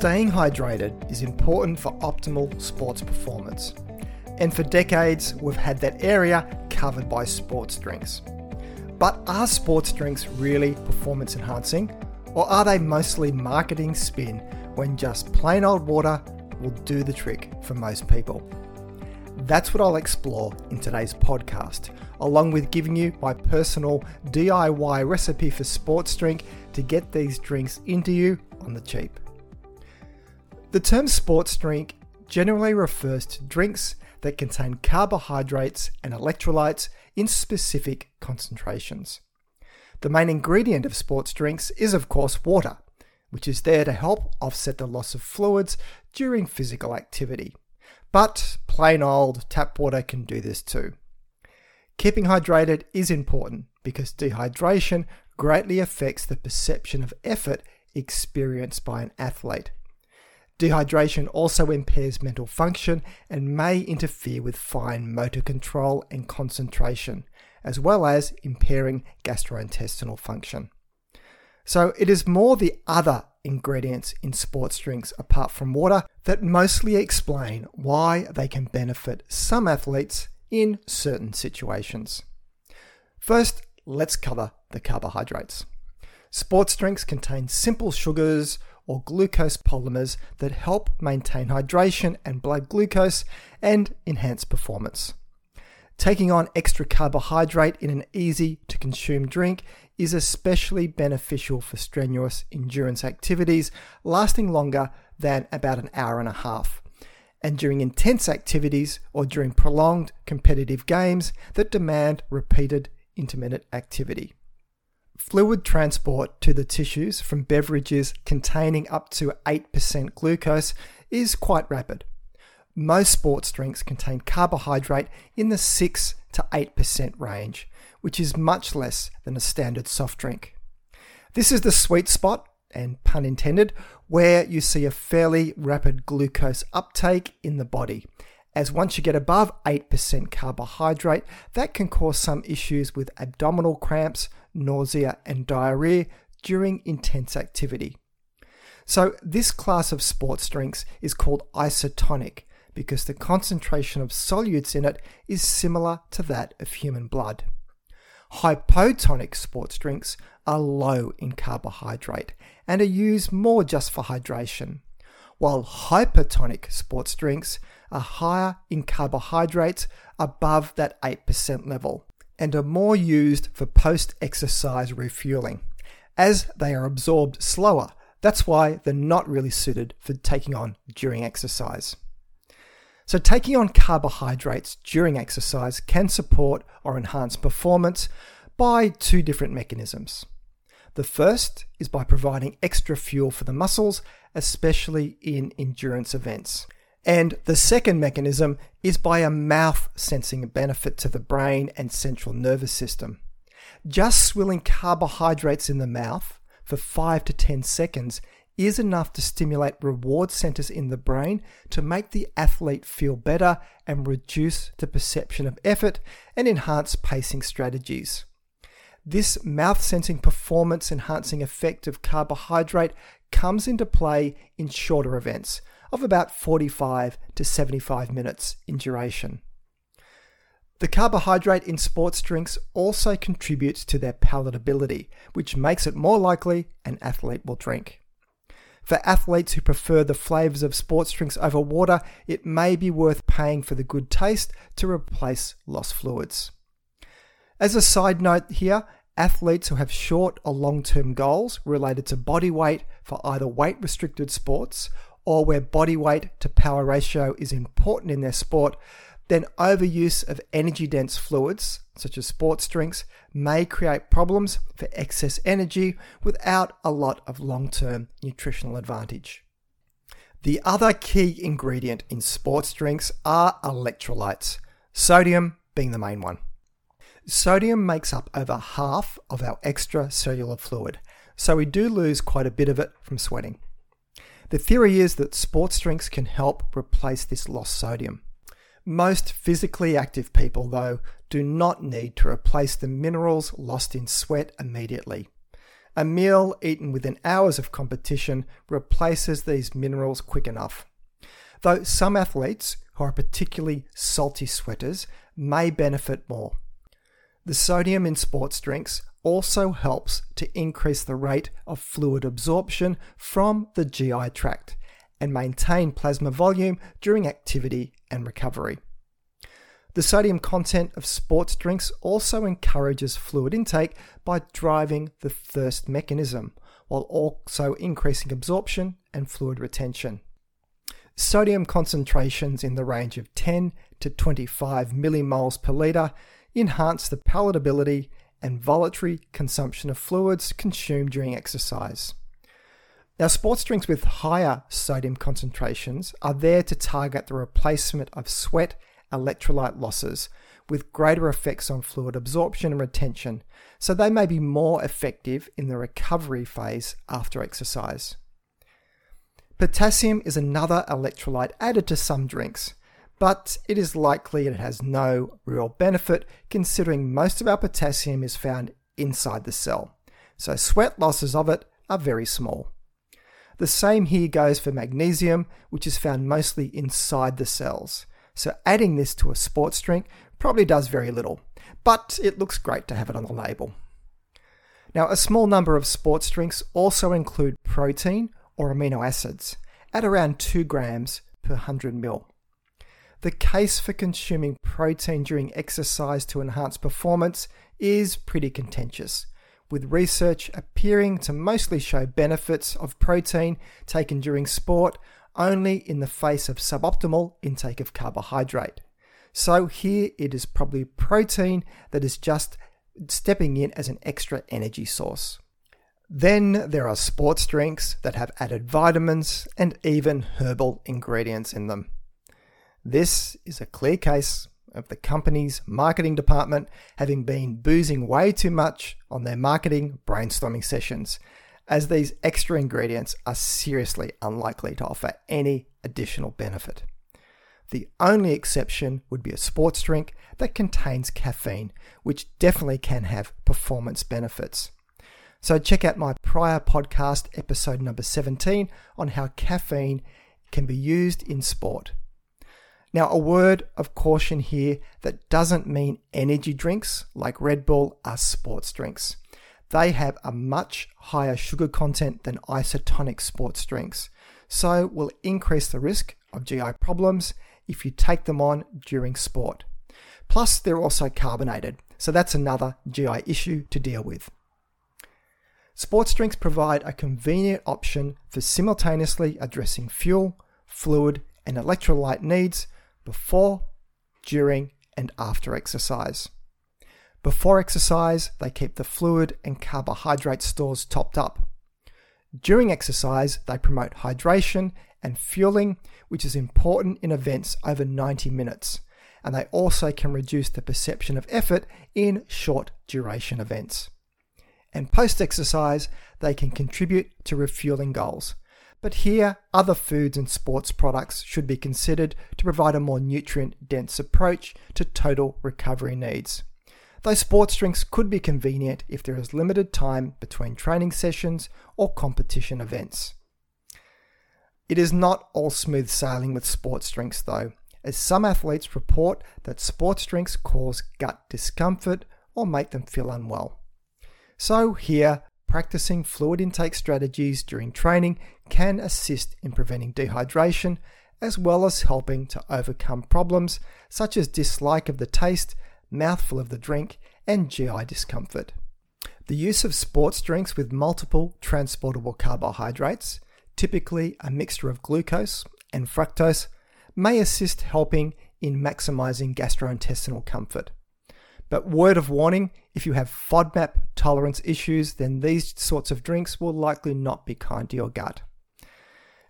Staying hydrated is important for optimal sports performance. And for decades, we've had that area covered by sports drinks. But are sports drinks really performance enhancing? Or are they mostly marketing spin when just plain old water will do the trick for most people? That's what I'll explore in today's podcast, along with giving you my personal DIY recipe for sports drink to get these drinks into you on the cheap. The term sports drink generally refers to drinks that contain carbohydrates and electrolytes in specific concentrations. The main ingredient of sports drinks is, of course, water, which is there to help offset the loss of fluids during physical activity. But plain old tap water can do this too. Keeping hydrated is important because dehydration greatly affects the perception of effort experienced by an athlete. Dehydration also impairs mental function and may interfere with fine motor control and concentration, as well as impairing gastrointestinal function. So it is more the other ingredients in sports drinks apart from water that mostly explain why they can benefit some athletes in certain situations. First, let's cover the carbohydrates. Sports drinks contain simple sugars, or glucose polymers that help maintain hydration and blood glucose and enhance performance. Taking on extra carbohydrate in an easy to consume drink is especially beneficial for strenuous endurance activities lasting longer than about an hour and a half, and during intense activities or during prolonged competitive games that demand repeated intermittent activity. Fluid transport to the tissues from beverages containing up to 8% glucose is quite rapid. Most sports drinks contain carbohydrate in the 6 to 8% range, which is much less than a standard soft drink. This is the sweet spot, and pun intended, where you see a fairly rapid glucose uptake in the body. As once you get above 8% carbohydrate, that can cause some issues with abdominal cramps, nausea, and diarrhea during intense activity. So, this class of sports drinks is called isotonic because the concentration of solutes in it is similar to that of human blood. Hypotonic sports drinks are low in carbohydrate and are used more just for hydration, while hypertonic sports drinks are higher in carbohydrates above that 8% level and are more used for post exercise refueling, as they are absorbed slower. That's why they're not really suited for taking on during exercise. So, taking on carbohydrates during exercise can support or enhance performance by two different mechanisms. The first is by providing extra fuel for the muscles, especially in endurance events. And the second mechanism is by a mouth sensing benefit to the brain and central nervous system. Just swilling carbohydrates in the mouth for 5 to 10 seconds is enough to stimulate reward centers in the brain to make the athlete feel better and reduce the perception of effort and enhance pacing strategies. This mouth sensing performance enhancing effect of carbohydrate comes into play in shorter events of about 45 to 75 minutes in duration. The carbohydrate in sports drinks also contributes to their palatability, which makes it more likely an athlete will drink. For athletes who prefer the flavours of sports drinks over water, it may be worth paying for the good taste to replace lost fluids. As a side note here, athletes who have short or long term goals related to body weight for either weight restricted sports or where body weight to power ratio is important in their sport, then overuse of energy dense fluids, such as sports drinks, may create problems for excess energy without a lot of long term nutritional advantage. The other key ingredient in sports drinks are electrolytes, sodium being the main one. Sodium makes up over half of our extracellular fluid, so we do lose quite a bit of it from sweating. The theory is that sports drinks can help replace this lost sodium. Most physically active people, though, do not need to replace the minerals lost in sweat immediately. A meal eaten within hours of competition replaces these minerals quick enough. Though some athletes who are particularly salty sweaters may benefit more. The sodium in sports drinks also helps to increase the rate of fluid absorption from the GI tract and maintain plasma volume during activity and recovery. The sodium content of sports drinks also encourages fluid intake by driving the thirst mechanism, while also increasing absorption and fluid retention. Sodium concentrations in the range of 10 to 25 millimoles per litre enhance the palatability and voluntary consumption of fluids consumed during exercise. Now, sports drinks with higher sodium concentrations are there to target the replacement of sweat electrolyte losses with greater effects on fluid absorption and retention, so they may be more effective in the recovery phase after exercise. Potassium is another electrolyte added to some drinks, but it is likely it has no real benefit considering most of our potassium is found inside the cell, so sweat losses of it are very small. The same here goes for magnesium, which is found mostly inside the cells. So adding this to a sports drink probably does very little, but it looks great to have it on the label. Now, a small number of sports drinks also include protein or amino acids at around 2 grams per 100 ml. The case for consuming protein during exercise to enhance performance is pretty contentious, with research appearing to mostly show benefits of protein taken during sport only in the face of suboptimal intake of carbohydrate. So here it is probably protein that is just stepping in as an extra energy source. Then there are sports drinks that have added vitamins and even herbal ingredients in them. This is a clear case of the company's marketing department having been boozing way too much on their marketing brainstorming sessions, as these extra ingredients are seriously unlikely to offer any additional benefit. The only exception would be a sports drink that contains caffeine, which definitely can have performance benefits. So, check out my prior podcast, episode number 17, on how caffeine can be used in sport. Now, a word of caution here that doesn't mean energy drinks like Red Bull are sports drinks. They have a much higher sugar content than isotonic sports drinks, so will increase the risk of GI problems if you take them on during sport. Plus, they're also carbonated, so that's another GI issue to deal with. Sports drinks provide a convenient option for simultaneously addressing fuel, fluid, and electrolyte needs before, during, and after exercise. Before exercise, they keep the fluid and carbohydrate stores topped up. During exercise, they promote hydration and fueling, which is important in events over 90 minutes, and they also can reduce the perception of effort in short duration events. And post exercise, they can contribute to refueling goals, but here, other foods and sports products should be considered to provide a more nutrient dense approach to total recovery needs. Though sports drinks could be convenient if there is limited time between training sessions or competition events. It is not all smooth sailing with sports drinks, though, as some athletes report that sports drinks cause gut discomfort or make them feel unwell. So, here, practicing fluid intake strategies during training can assist in preventing dehydration as well as helping to overcome problems such as dislike of the taste, mouthful of the drink, and GI discomfort. The use of sports drinks with multiple transportable carbohydrates, typically a mixture of glucose and fructose, may assist helping in maximizing gastrointestinal comfort. But word of warning if you have FODMAP tolerance issues, then these sorts of drinks will likely not be kind to your gut.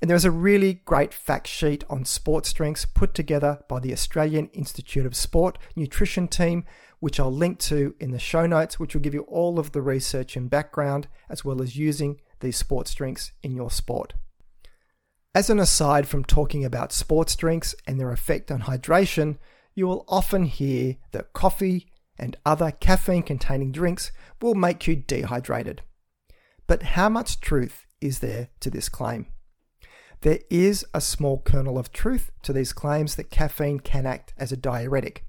And there's a really great fact sheet on sports drinks put together by the Australian Institute of Sport nutrition team, which I'll link to in the show notes, which will give you all of the research and background, as well as using these sports drinks in your sport. As an aside from talking about sports drinks and their effect on hydration, you will often hear that coffee and other caffeine containing drinks will make you dehydrated. But how much truth is there to this claim? There is a small kernel of truth to these claims that caffeine can act as a diuretic.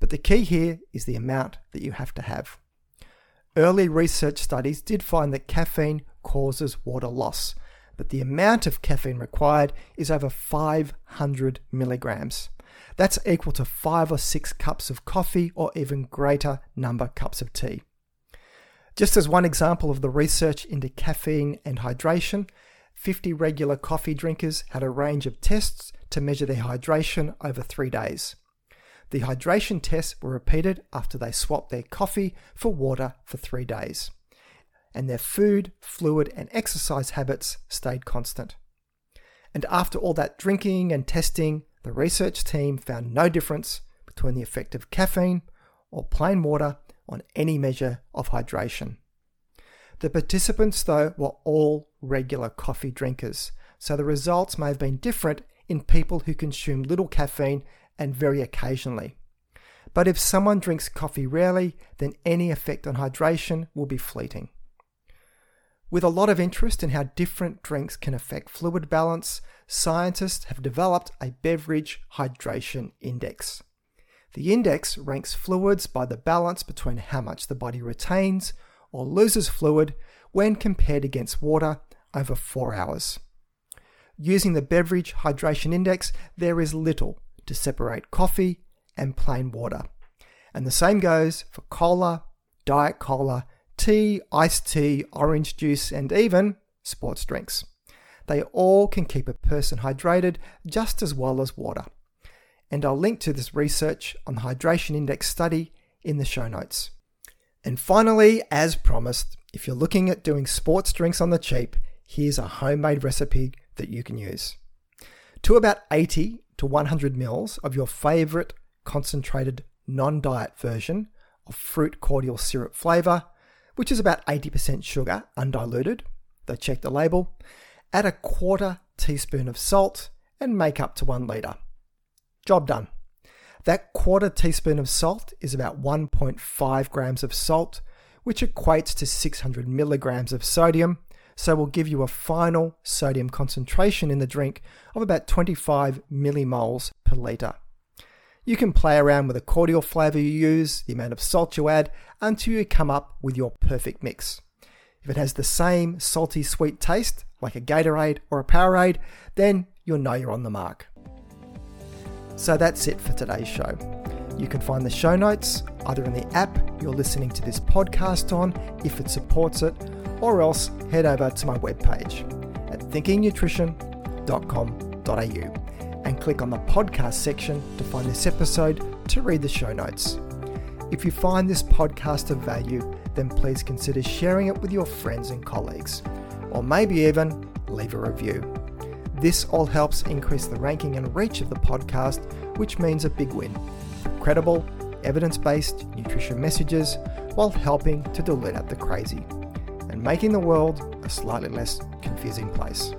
But the key here is the amount that you have to have. Early research studies did find that caffeine causes water loss, but the amount of caffeine required is over 500 milligrams. That's equal to five or six cups of coffee or even greater number cups of tea. Just as one example of the research into caffeine and hydration, 50 regular coffee drinkers had a range of tests to measure their hydration over three days. The hydration tests were repeated after they swapped their coffee for water for three days, and their food, fluid, and exercise habits stayed constant. And after all that drinking and testing, the research team found no difference between the effect of caffeine or plain water on any measure of hydration. The participants, though, were all regular coffee drinkers, so the results may have been different in people who consume little caffeine and very occasionally. But if someone drinks coffee rarely, then any effect on hydration will be fleeting. With a lot of interest in how different drinks can affect fluid balance, scientists have developed a beverage hydration index. The index ranks fluids by the balance between how much the body retains or loses fluid when compared against water over four hours. Using the beverage hydration index, there is little to separate coffee and plain water. And the same goes for cola, diet cola, tea, iced tea, orange juice, and even sports drinks. They all can keep a person hydrated just as well as water and I'll link to this research on the Hydration Index study in the show notes. And finally, as promised, if you're looking at doing sports drinks on the cheap, here's a homemade recipe that you can use. To about 80 to 100 mils of your favorite concentrated non diet version of fruit cordial syrup flavor, which is about 80% sugar undiluted, though check the label, add a quarter teaspoon of salt and make up to 1 litre. Job done. That quarter teaspoon of salt is about 1.5 grams of salt, which equates to 600 milligrams of sodium, so will give you a final sodium concentration in the drink of about 25 millimoles per litre. You can play around with the cordial flavour you use, the amount of salt you add, until you come up with your perfect mix. If it has the same salty sweet taste, like a Gatorade or a Powerade, then you'll know you're on the mark. So that's it for today's show. You can find the show notes either in the app you're listening to this podcast on if it supports it, or else head over to my webpage at thinkingnutrition.com.au and click on the podcast section to find this episode to read the show notes. If you find this podcast of value, then please consider sharing it with your friends and colleagues, or maybe even leave a review. This all helps increase the ranking and reach of the podcast, which means a big win. Credible, evidence based nutrition messages while helping to dilute out the crazy and making the world a slightly less confusing place.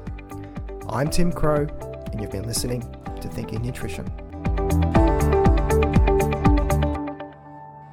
I'm Tim Crowe, and you've been listening to Thinking Nutrition.